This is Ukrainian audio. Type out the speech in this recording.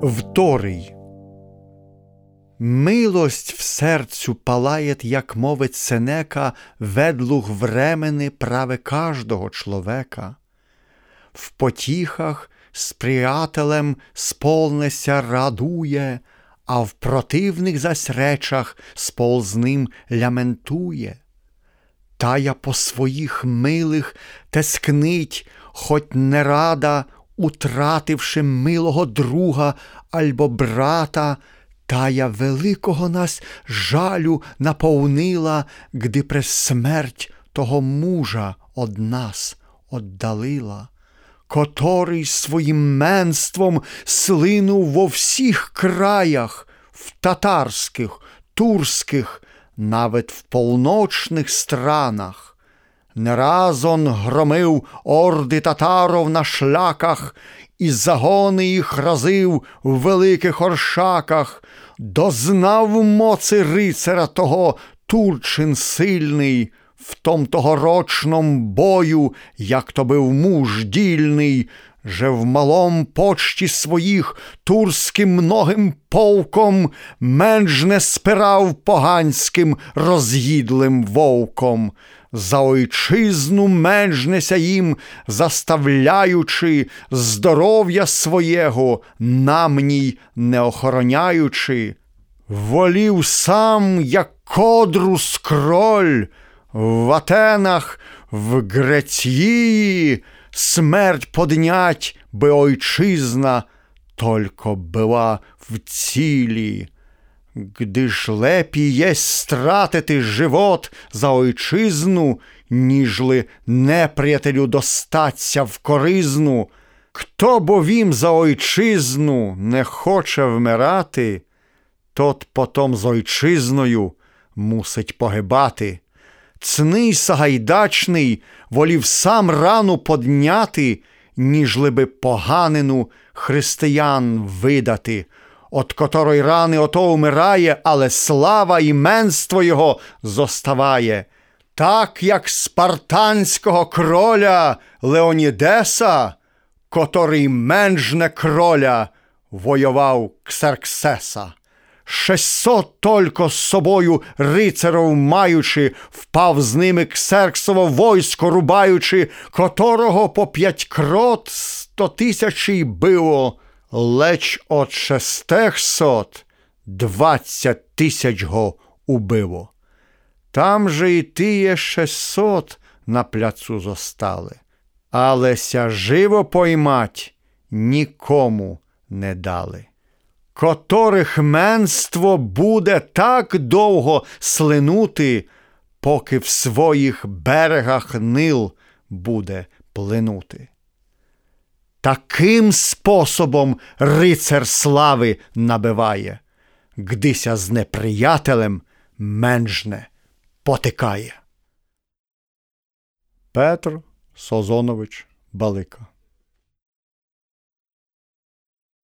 которий. Милость в серцю палає, як мовить Сенека, ведлуг времени праве каждого чоловіка. В потіхах з приятелем сполнеся радує, а в противних зась речах сползним ляментує. Та я по своїх милих тескнить, хоть не рада, утративши милого друга альбо брата, тая великого нас жалю наповнила, гди през смерть того мужа од нас оддалила, котрий своїм менством слинув во всіх краях, в татарських, турських, навіть в полночних странах. Не раз он громив орди татаров на шляках, і загони їх разив в великих оршаках, дознав моци рицаря того Турчин сильний, в том тогорочном бою, як то був муж дільний, же в малом почті своїх турським многим полком менш не спирав поганським роз'їдлим вовком за ойчизну менжнеся їм, заставляючи здоров'я своєго, намній не охороняючи, волів сам, як кодру скроль, в Атенах, в Греції смерть поднять би ойчизна, только була в цілі. Gdy лепі єсть стратити живот за ойчизну, ніжли неприятелю достаться в коризну. Хто бо вім за ойчизну не хоче вмирати, тот потом з ойчизною мусить погибати. Цний сагайдачний волів сам рану подняти, ніжли би поганину християн видати от которої рани ото умирає, але слава і менство його зоставає. Так як спартанського кроля Леонідеса, котрий менжне кроля воював Ксерксеса. Шестьсот только з собою рицаров маючи, впав з ними ксерксово войско рубаючи, которого по п'ять крот сто тисячі било леч от шестехсот двадцять тисяч го убило. Там же і тіє шестьсот на пляцу зостали, алеся живо поймать нікому не дали. Которих менство буде так довго слинути, поки в своїх берегах нил буде плинути. Таким способом рицар слави набиває, гдися з неприятелем менжне потикає. Петр Созонович Балика